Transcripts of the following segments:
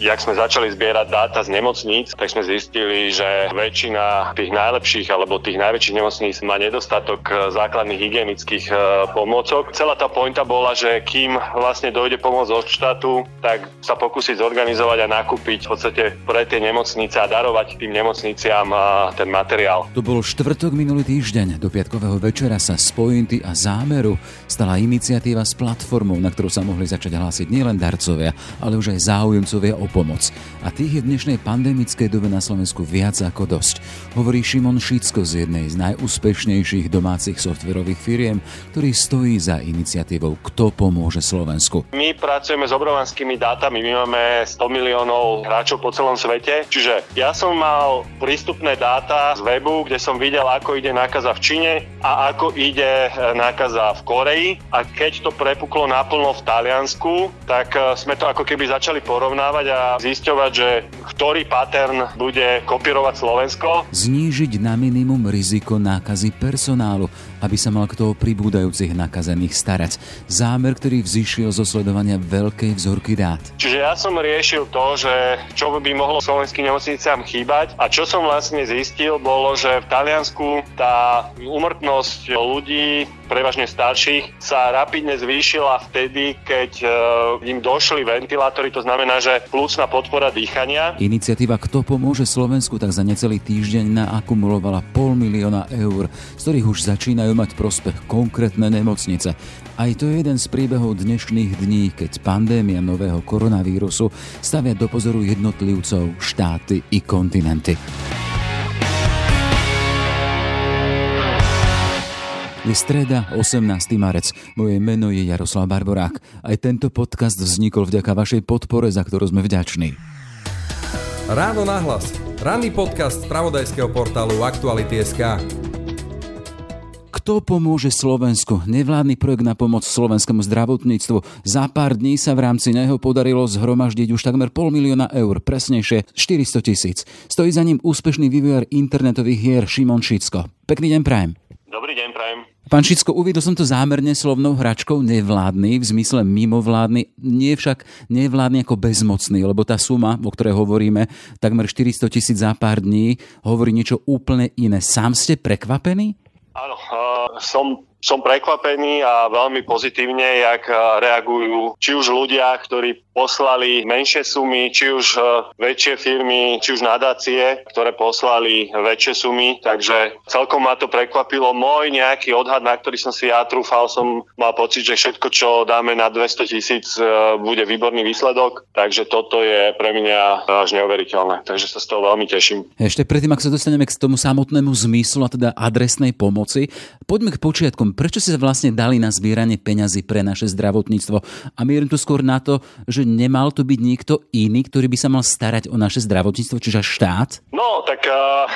jak sme začali zbierať dáta z nemocníc, tak sme zistili, že väčšina tých najlepších alebo tých najväčších nemocníc má nedostatok e, základných hygienických e, pomôcok. Celá tá pointa bola, že kým vlastne dojde pomoc od štátu, tak sa pokúsiť zorganizovať a nakúpiť v podstate pre tie nemocnice a darovať tým nemocniciam ten materiál. To bol štvrtok minulý týždeň. Do piatkového večera sa z a zámeru stala iniciatíva s platformou, na ktorú sa mohli začať hlásiť nielen darcovia, ale už aj záujemcovia o pomoc. A tých je v dnešnej pandemickej dobe na Slovensku viac ako dosť. Hovorí Šimon Šicko z jednej z najúspešnejších domácich softverových firiem, ktorý stojí za iniciatívou Kto pomôže Slovensku. My pracujeme s obrovanskými dátami, my máme 100 miliónov hráčov po celom svete, čiže ja som mal prístupné dáta z webu, kde som videl, ako ide nákaza v Číne a ako ide nákaza v Koreji a keď to prepuklo naplno v Taliansku, tak e, sme to ako keby začali porovnávať a zisťovať, že ktorý pattern bude kopírovať Slovensko. Znížiť na minimum riziko nákazy personálu, aby sa mal kto pribúdajúcich nakazených starať. Zámer, ktorý vzýšiel zo sledovania veľkej vzorky dát. Čiže ja som riešil to, že čo by mohlo slovenským nemocniciam chýbať a čo som vlastne zistil, bolo, že v Taliansku tá úmrtnosť ľudí prevažne starších, sa rapidne zvýšila vtedy, keď uh, im došli ventilátory, to znamená, že plúcna podpora dýchania. Iniciatíva Kto pomôže Slovensku tak za necelý týždeň naakumulovala pol milióna eur, z ktorých už začínajú mať prospech konkrétne nemocnice. Aj to je jeden z príbehov dnešných dní, keď pandémia nového koronavírusu stavia do pozoru jednotlivcov, štáty i kontinenty. Je streda, 18. marec. Moje meno je Jaroslav Barborák. Aj tento podcast vznikol vďaka vašej podpore, za ktorú sme vďační. Ráno nahlas. Ranný podcast z pravodajského portálu Aktuality.sk. Kto pomôže Slovensku? Nevládny projekt na pomoc slovenskému zdravotníctvu. Za pár dní sa v rámci neho podarilo zhromaždiť už takmer pol milióna eur, presnejšie 400 tisíc. Stojí za ním úspešný vývojár internetových hier Šimon Šicko. Pekný deň prajem. Dobrý deň, prajem. Pán Šicko, uvidel som to zámerne slovnou hračkou nevládny, v zmysle mimovládny, nie však nevládny ako bezmocný, lebo tá suma, o ktorej hovoríme, takmer 400 tisíc za pár dní, hovorí niečo úplne iné. Sám ste prekvapený? Áno, uh, som som prekvapený a veľmi pozitívne, jak reagujú či už ľudia, ktorí poslali menšie sumy, či už e, väčšie firmy, či už nadácie, ktoré poslali väčšie sumy. Takže celkom ma to prekvapilo. Môj nejaký odhad, na ktorý som si ja trúfal, som mal pocit, že všetko, čo dáme na 200 tisíc, e, bude výborný výsledok. Takže toto je pre mňa až neuveriteľné. Takže sa z toho veľmi teším. Ešte predtým, ak sa dostaneme k tomu samotnému zmyslu, a teda adresnej pomoci, poďme k počiatkom prečo si vlastne dali na zbieranie peňazí pre naše zdravotníctvo? A mierim tu skôr na to, že nemal tu byť nikto iný, ktorý by sa mal starať o naše zdravotníctvo, čiže štát? No, tak uh,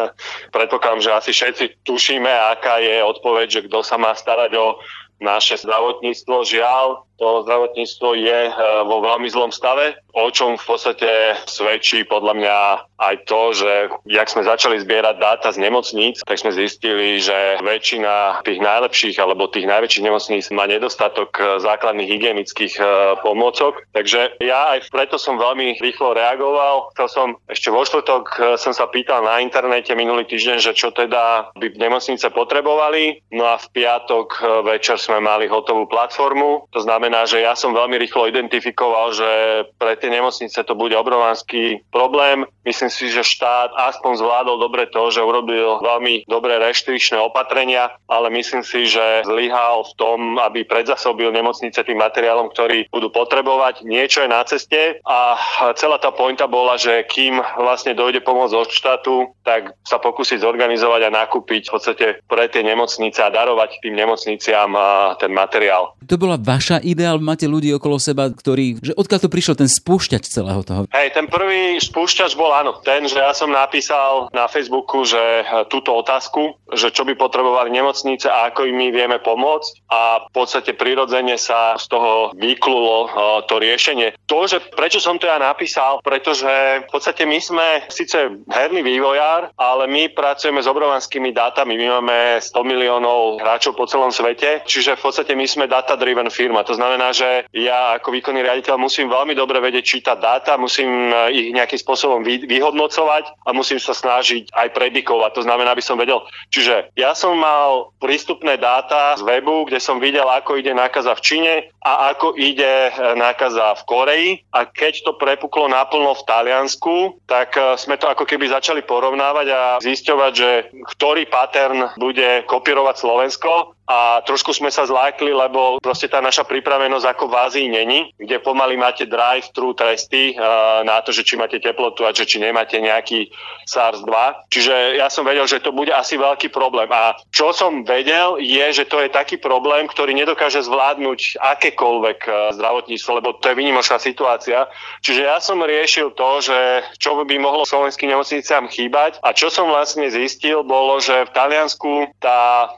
predpokladám, že asi všetci tušíme, aká je odpoveď, že kto sa má starať o naše zdravotníctvo. Žiaľ, to zdravotníctvo je e, vo veľmi zlom stave, o čom v podstate svedčí podľa mňa aj to, že jak sme začali zbierať dáta z nemocníc, tak sme zistili, že väčšina tých najlepších alebo tých najväčších nemocníc má nedostatok e, základných hygienických e, pomôcok. Takže ja aj preto som veľmi rýchlo reagoval. Chcel som ešte vo štvrtok som sa pýtal na internete minulý týždeň, že čo teda by nemocnice potrebovali. No a v piatok večer sme mali hotovú platformu. To znamená, znamená, že ja som veľmi rýchlo identifikoval, že pre tie nemocnice to bude obrovský problém. Myslím si, že štát aspoň zvládol dobre to, že urobil veľmi dobré reštričné opatrenia, ale myslím si, že zlyhal v tom, aby predzasobil nemocnice tým materiálom, ktorý budú potrebovať. Niečo je na ceste a celá tá pointa bola, že kým vlastne dojde pomoc od štátu, tak sa pokúsiť zorganizovať a nakúpiť v podstate pre tie nemocnice a darovať tým nemocniciam ten materiál. To bola vaša ideál, máte ľudí okolo seba, ktorí, že odkiaľ to prišiel ten spúšťač celého toho? Hej, ten prvý spúšťač bol áno, ten, že ja som napísal na Facebooku, že e, túto otázku, že čo by potrebovali nemocnice a ako im my vieme pomôcť a v podstate prirodzene sa z toho vyklulo e, to riešenie. To, že prečo som to ja napísal, pretože v podstate my sme síce herný vývojár, ale my pracujeme s obrovanskými dátami. My máme 100 miliónov hráčov po celom svete, Čiže v podstate my sme data-driven firma. To znamená, že ja ako výkonný riaditeľ musím veľmi dobre vedieť čítať dáta, musím ich nejakým spôsobom vyhodnocovať a musím sa snažiť aj predikovať. To znamená, aby som vedel. Čiže ja som mal prístupné dáta z webu, kde som videl, ako ide nákaza v Číne a ako ide nákaza v Koreji. A keď to prepuklo naplno v Taliansku, tak sme to ako keby začali porovnávať a zisťovať, že ktorý pattern bude kopírovať Slovensko a trošku sme sa zlákli, lebo proste tá naša pripravenosť ako v Ázii není, kde pomaly máte drive-thru testy uh, na to, že či máte teplotu a že či nemáte nejaký SARS-2. Čiže ja som vedel, že to bude asi veľký problém. A čo som vedel, je, že to je taký problém, ktorý nedokáže zvládnuť akékoľvek uh, zdravotníctvo, lebo to je výnimočná situácia. Čiže ja som riešil to, že čo by mohlo slovenským nemocniciam chýbať a čo som vlastne zistil, bolo, že v Taliansku tá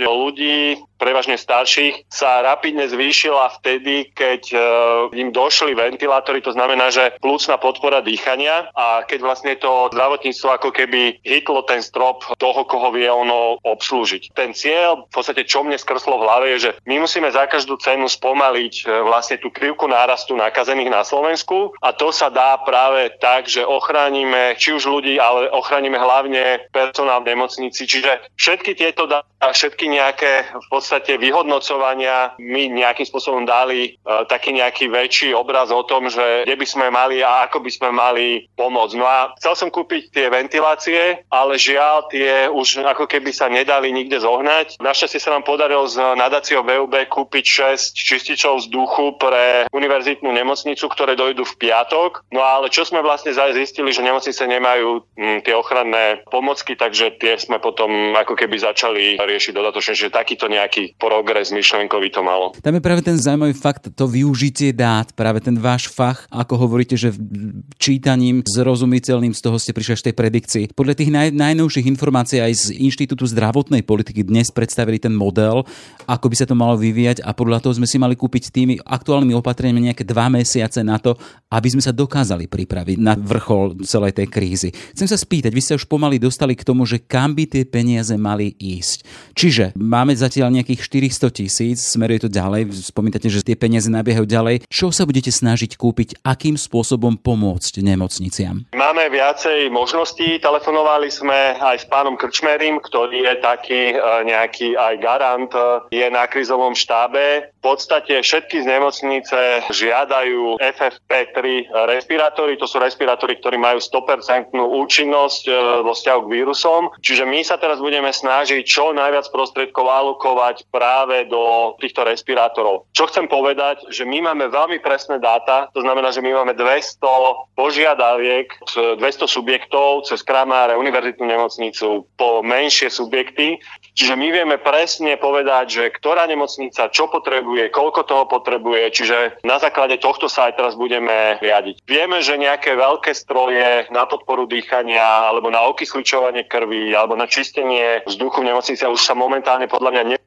umrtnosť ľudí prevažne starších, sa rapidne zvýšila vtedy, keď uh, im došli ventilátory, to znamená, že plúcna podpora dýchania a keď vlastne to zdravotníctvo ako keby hitlo ten strop toho, koho vie ono obslúžiť. Ten cieľ, v podstate čo mne skrslo v hlave, je, že my musíme za každú cenu spomaliť uh, vlastne tú krivku nárastu nakazených na Slovensku a to sa dá práve tak, že ochránime či už ľudí, ale ochránime hlavne personál v nemocnici. Čiže všetky tieto dá, všetky nejaké v podstate podstate vyhodnocovania my nejakým spôsobom dali uh, taký nejaký väčší obraz o tom, že kde by sme mali a ako by sme mali pomôcť. No a chcel som kúpiť tie ventilácie, ale žiaľ tie už ako keby sa nedali nikde zohnať. Našťastie sa nám podarilo z nadáciou VUB kúpiť 6 čističov vzduchu pre univerzitnú nemocnicu, ktoré dojdú v piatok. No ale čo sme vlastne zistili, že nemocnice nemajú m, hm, tie ochranné pomocky, takže tie sme potom ako keby začali riešiť dodatočne, že takýto nejaký aký progres myšlenkový to malo. Tam je práve ten zaujímavý fakt, to využitie dát, práve ten váš fach, ako hovoríte, že čítaním zrozumiteľným z toho ste prišli až tej predikcii. Podľa tých naj, najnovších informácií aj z Inštitútu zdravotnej politiky dnes predstavili ten model, ako by sa to malo vyvíjať a podľa toho sme si mali kúpiť tými aktuálnymi opatreniami nejaké dva mesiace na to, aby sme sa dokázali pripraviť na vrchol celej tej krízy. Chcem sa spýtať, vy ste už pomaly dostali k tomu, že kam by tie peniaze mali ísť. Čiže máme zatiaľ nejaký nejakých 400 tisíc, smeruje to ďalej, spomínate, že tie peniaze nabiehajú ďalej. Čo sa budete snažiť kúpiť, akým spôsobom pomôcť nemocniciam? Máme viacej možností, telefonovali sme aj s pánom Krčmerim, ktorý je taký e, nejaký aj garant, e, je na krizovom štábe. V podstate všetky z nemocnice žiadajú FFP3 respirátory, to sú respirátory, ktorí majú 100% účinnosť e, vo vzťahu k vírusom. Čiže my sa teraz budeme snažiť čo najviac prostriedkov alokovať práve do týchto respirátorov. Čo chcem povedať, že my máme veľmi presné dáta, to znamená, že my máme 200 požiadaviek, 200 subjektov cez Kramáre, univerzitnú nemocnicu, po menšie subjekty. Čiže my vieme presne povedať, že ktorá nemocnica čo potrebuje, koľko toho potrebuje, čiže na základe tohto sa aj teraz budeme riadiť. Vieme, že nejaké veľké stroje na podporu dýchania alebo na okysličovanie krvi alebo na čistenie vzduchu v nemocnici už sa momentálne podľa mňa ne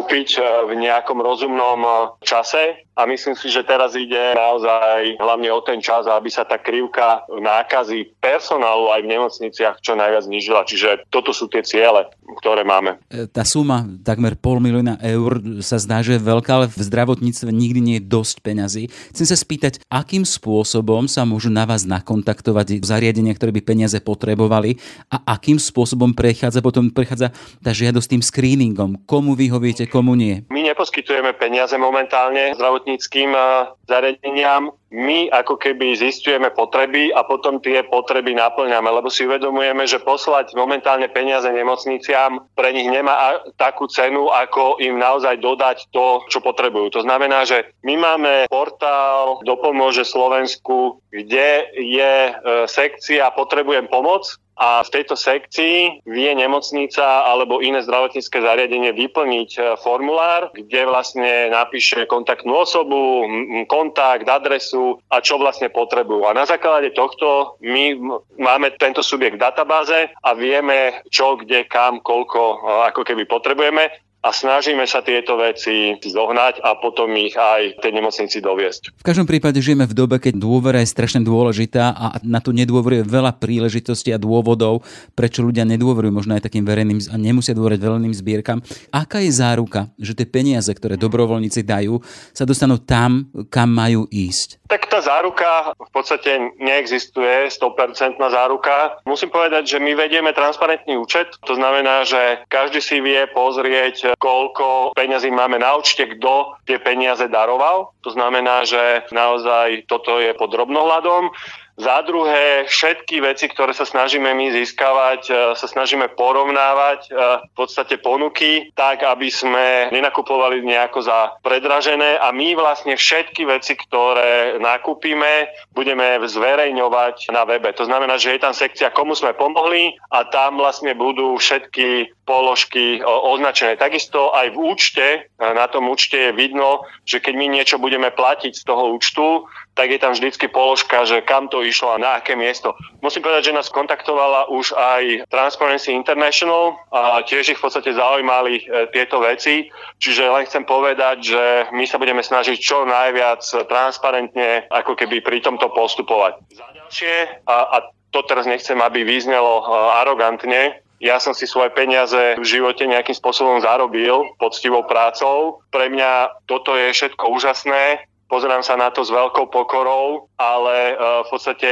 kúpiť eh, v nejakom rozumnom eh, čase a myslím si, že teraz ide naozaj hlavne o ten čas, aby sa tá krivka nákazy personálu aj v nemocniciach čo najviac znižila. Čiže toto sú tie ciele, ktoré máme. E, tá suma takmer pol milióna eur sa zdá, že je veľká, ale v zdravotníctve nikdy nie je dosť peňazí. Chcem sa spýtať, akým spôsobom sa môžu na vás nakontaktovať zariadenia, ktoré by peniaze potrebovali a akým spôsobom prechádza potom prechádza tá žiadosť tým screeningom. Komu vyhoviete, komu nie? My neposkytujeme peniaze momentálne zdravotníckým eh, zariadeniam. My ako keby zistujeme potreby a potom tie potreby naplňame, lebo si uvedomujeme, že poslať momentálne peniaze nemocniciam pre nich nemá takú cenu, ako im naozaj dodať to, čo potrebujú. To znamená, že my máme portál Dopomôže Slovensku, kde je eh, sekcia Potrebujem pomoc a v tejto sekcii vie nemocnica alebo iné zdravotnícke zariadenie vyplniť e, formulár, kde vlastne napíše kontaktnú osobu, kontakt, adresu a čo vlastne potrebujú. A na základe tohto my máme tento subjekt v databáze a vieme, čo, kde, kam, koľko, e, ako keby potrebujeme a snažíme sa tieto veci zohnať a potom ich aj tej nemocnici doviesť. V každom prípade žijeme v dobe, keď dôvera je strašne dôležitá a na to nedôveruje veľa príležitostí a dôvodov, prečo ľudia nedôverujú možno aj takým verejným a nemusia dôverať verejným zbierkam. Aká je záruka, že tie peniaze, ktoré dobrovoľníci dajú, sa dostanú tam, kam majú ísť? Tak tá záruka v podstate neexistuje, 100% záruka. Musím povedať, že my vedieme transparentný účet, to znamená, že každý si vie pozrieť, koľko peňazí máme na účte, kto tie peniaze daroval. To znamená, že naozaj toto je pod drobnohľadom. Za druhé, všetky veci, ktoré sa snažíme my získavať, e, sa snažíme porovnávať e, v podstate ponuky tak, aby sme nenakupovali nejako za predražené a my vlastne všetky veci, ktoré nakúpime, budeme zverejňovať na webe. To znamená, že je tam sekcia, komu sme pomohli a tam vlastne budú všetky položky označené. Takisto aj v účte, e, na tom účte je vidno, že keď my niečo budeme platiť z toho účtu, tak je tam vždycky položka, že kam to išlo a na aké miesto. Musím povedať, že nás kontaktovala už aj Transparency International a tiež ich v podstate zaujímali e, tieto veci. Čiže len chcem povedať, že my sa budeme snažiť čo najviac transparentne ako keby pri tomto postupovať. Za ďalšie, a, a to teraz nechcem, aby vyznelo e, arogantne, ja som si svoje peniaze v živote nejakým spôsobom zarobil poctivou prácou. Pre mňa toto je všetko úžasné pozerám sa na to s veľkou pokorou, ale e, v podstate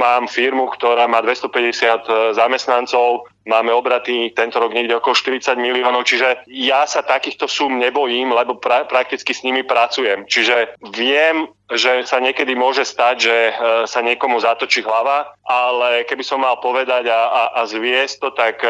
mám firmu, ktorá má 250 e, zamestnancov, máme obraty tento rok niekde okolo 40 miliónov, čiže ja sa takýchto sum nebojím, lebo pra- prakticky s nimi pracujem. Čiže viem, že sa niekedy môže stať, že e, sa niekomu zatočí hlava, ale keby som mal povedať a, a, a zviesť to, tak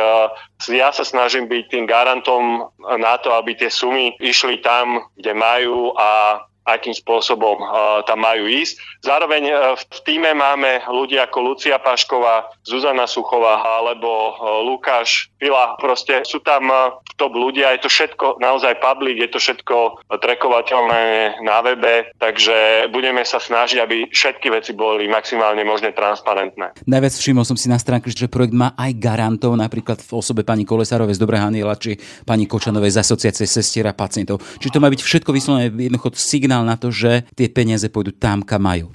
ja sa snažím byť tým garantom na to, aby tie sumy išli tam, kde majú a akým spôsobom tam majú ísť. Zároveň uh, v týme máme ľudia ako Lucia Pašková, Zuzana Suchová alebo uh, Lukáš Pila. Proste sú tam uh, top ľudia, je to všetko naozaj public, je to všetko trekovateľné na webe, takže budeme sa snažiť, aby všetky veci boli maximálne možne transparentné. Najviac všimol som si na stránke, že projekt má aj garantov, napríklad v osobe pani Kolesárovej z Dobrého Haniela, či pani Kočanovej z Asociácie sestiera pacientov. Či to má byť všetko vyslovené jednoducho signál signál na to, že tie peniaze pôjdu tam, kam majú.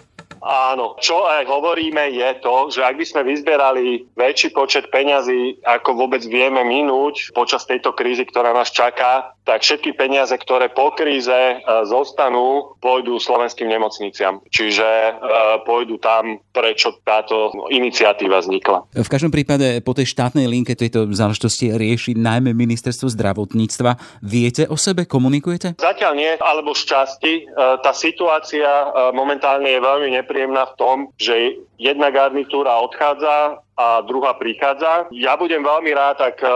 Áno, čo aj hovoríme je to, že ak by sme vyzberali väčší počet peňazí, ako vôbec vieme minúť počas tejto krízy, ktorá nás čaká, tak všetky peniaze, ktoré po kríze e, zostanú, pôjdu slovenským nemocniciam. Čiže e, pôjdu tam, prečo táto iniciatíva vznikla. V každom prípade po tej štátnej linke tejto záležitosti rieši najmä ministerstvo zdravotníctva. Viete o sebe, komunikujete? Zatiaľ nie, alebo z časti. E, tá situácia momentálne je veľmi nepríjemná v tom, že jedna garnitúra odchádza a druhá prichádza. Ja budem veľmi rád, tak e,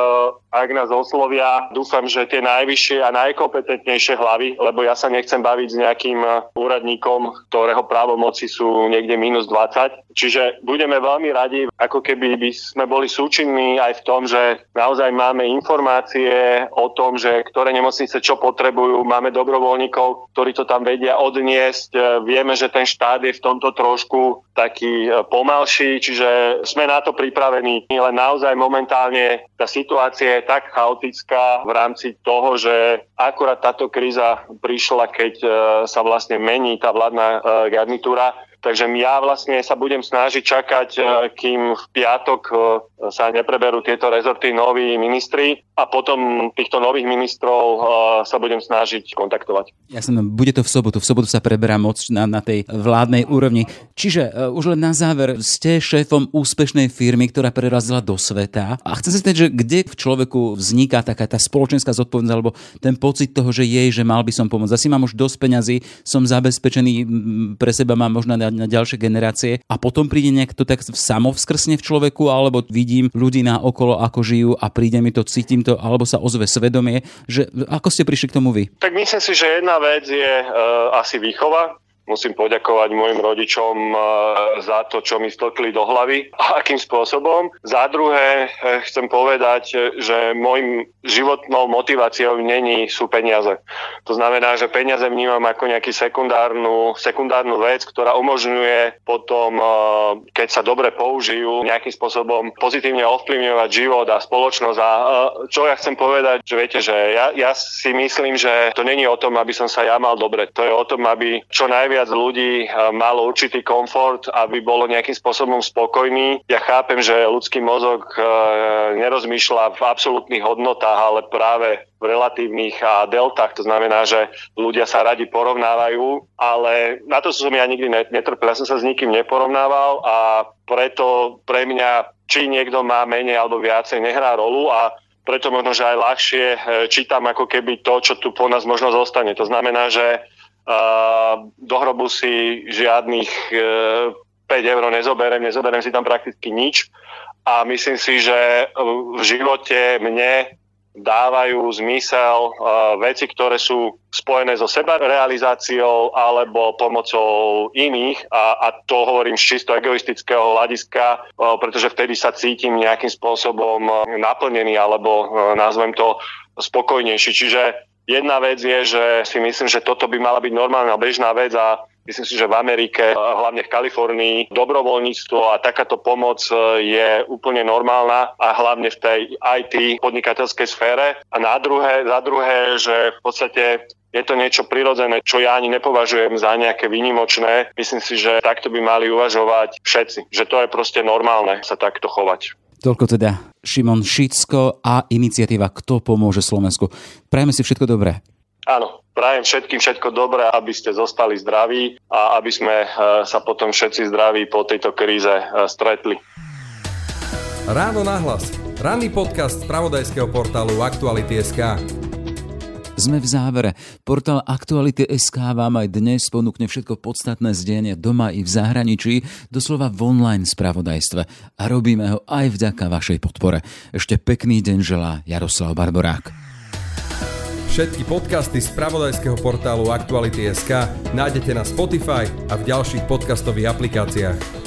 ak nás oslovia, dúfam, že tie najvyššie a najkompetentnejšie hlavy, lebo ja sa nechcem baviť s nejakým e, úradníkom, ktorého právomoci sú niekde minus 20. Čiže budeme veľmi radi, ako keby by sme boli súčinní aj v tom, že naozaj máme informácie o tom, že ktoré nemocnice čo potrebujú, máme dobrovoľníkov, ktorí to tam vedia odniesť. E, vieme, že ten štát je v tomto trošku taký pomalší, čiže sme na to pripravení, len naozaj momentálne tá situácia je tak chaotická v rámci toho, že akurát táto kríza prišla, keď e, sa vlastne mení tá vládna e, garnitúra, Takže ja vlastne sa budem snažiť čakať, e, kým v piatok sa nepreberú tieto rezorty noví ministri a potom týchto nových ministrov sa budem snažiť kontaktovať. Jasne, bude to v sobotu. V sobotu sa preberá moc na, na tej vládnej úrovni. Čiže už len na záver, ste šéfom úspešnej firmy, ktorá prerazila do sveta. A chcem sa spýtať, že kde v človeku vzniká taká tá spoločenská zodpovednosť alebo ten pocit toho, že jej, že mal by som pomôcť. Asi mám už dosť peňazí, som zabezpečený pre seba, mám možno na, na ďalšie generácie a potom príde nejak to tak samovskrsne v človeku alebo vidím ľudí na okolo, ako žijú a príde mi to, cítim to, alebo sa ozve svedomie, že ako ste prišli k tomu vy? Tak myslím si, že jedna vec je uh, asi výchova, musím poďakovať mojim rodičom e, za to, čo mi stlkli do hlavy a akým spôsobom. Za druhé e, chcem povedať, že môjim životnou motiváciou není sú peniaze. To znamená, že peniaze vnímam ako nejaký sekundárnu, sekundárnu vec, ktorá umožňuje potom, keď sa dobre použijú, nejakým spôsobom pozitívne ovplyvňovať život a spoločnosť. A čo ja chcem povedať, že viete, že ja, ja si myslím, že to není o tom, aby som sa ja mal dobre. To je o tom, aby čo najviac najviac ľudí eh, malo určitý komfort, aby bolo nejakým spôsobom spokojný. Ja chápem, že ľudský mozog eh, nerozmýšľa v absolútnych hodnotách, ale práve v relatívnych a deltách. To znamená, že ľudia sa radi porovnávajú, ale na to som ja nikdy netrpel. Ja som sa s nikým neporovnával a preto pre mňa, či niekto má menej alebo viacej, nehrá rolu a preto možno, že aj ľahšie eh, čítam ako keby to, čo tu po nás možno zostane. To znamená, že do hrobu si žiadnych 5 e, eur nezoberiem, nezoberiem si tam prakticky nič a myslím si, že v živote mne dávajú zmysel uh, veci, ktoré sú spojené so sebarealizáciou alebo pomocou iných a, a to hovorím z čisto egoistického hľadiska, pretože vtedy sa cítim nejakým spôsobom naplnený alebo nazvem to spokojnejší. Čiže Jedna vec je, že si myslím, že toto by mala byť normálna bežná vec a Myslím si, že v Amerike, hlavne v Kalifornii, dobrovoľníctvo a takáto pomoc e, je úplne normálna a hlavne v tej IT podnikateľskej sfére. A na druhé, za druhé, že v podstate je to niečo prirodzené, čo ja ani nepovažujem za nejaké výnimočné. Myslím si, že takto by mali uvažovať všetci, že to je proste normálne sa takto chovať. Toľko teda Šimon Šicko a iniciatíva Kto pomôže Slovensku. Prajeme si všetko dobré. Áno, prajem všetkým všetko dobré, aby ste zostali zdraví a aby sme e, sa potom všetci zdraví po tejto kríze e, stretli. Ráno nahlas. Ranný podcast z pravodajského portálu Aktuality.sk. Sme v závere. Portál Aktuality.sk vám aj dnes ponúkne všetko podstatné zdenie doma i v zahraničí, doslova v online spravodajstve. A robíme ho aj vďaka vašej podpore. Ešte pekný deň želá Jaroslav Barborák. Všetky podcasty z pravodajského portálu Aktuality.sk nájdete na Spotify a v ďalších podcastových aplikáciách.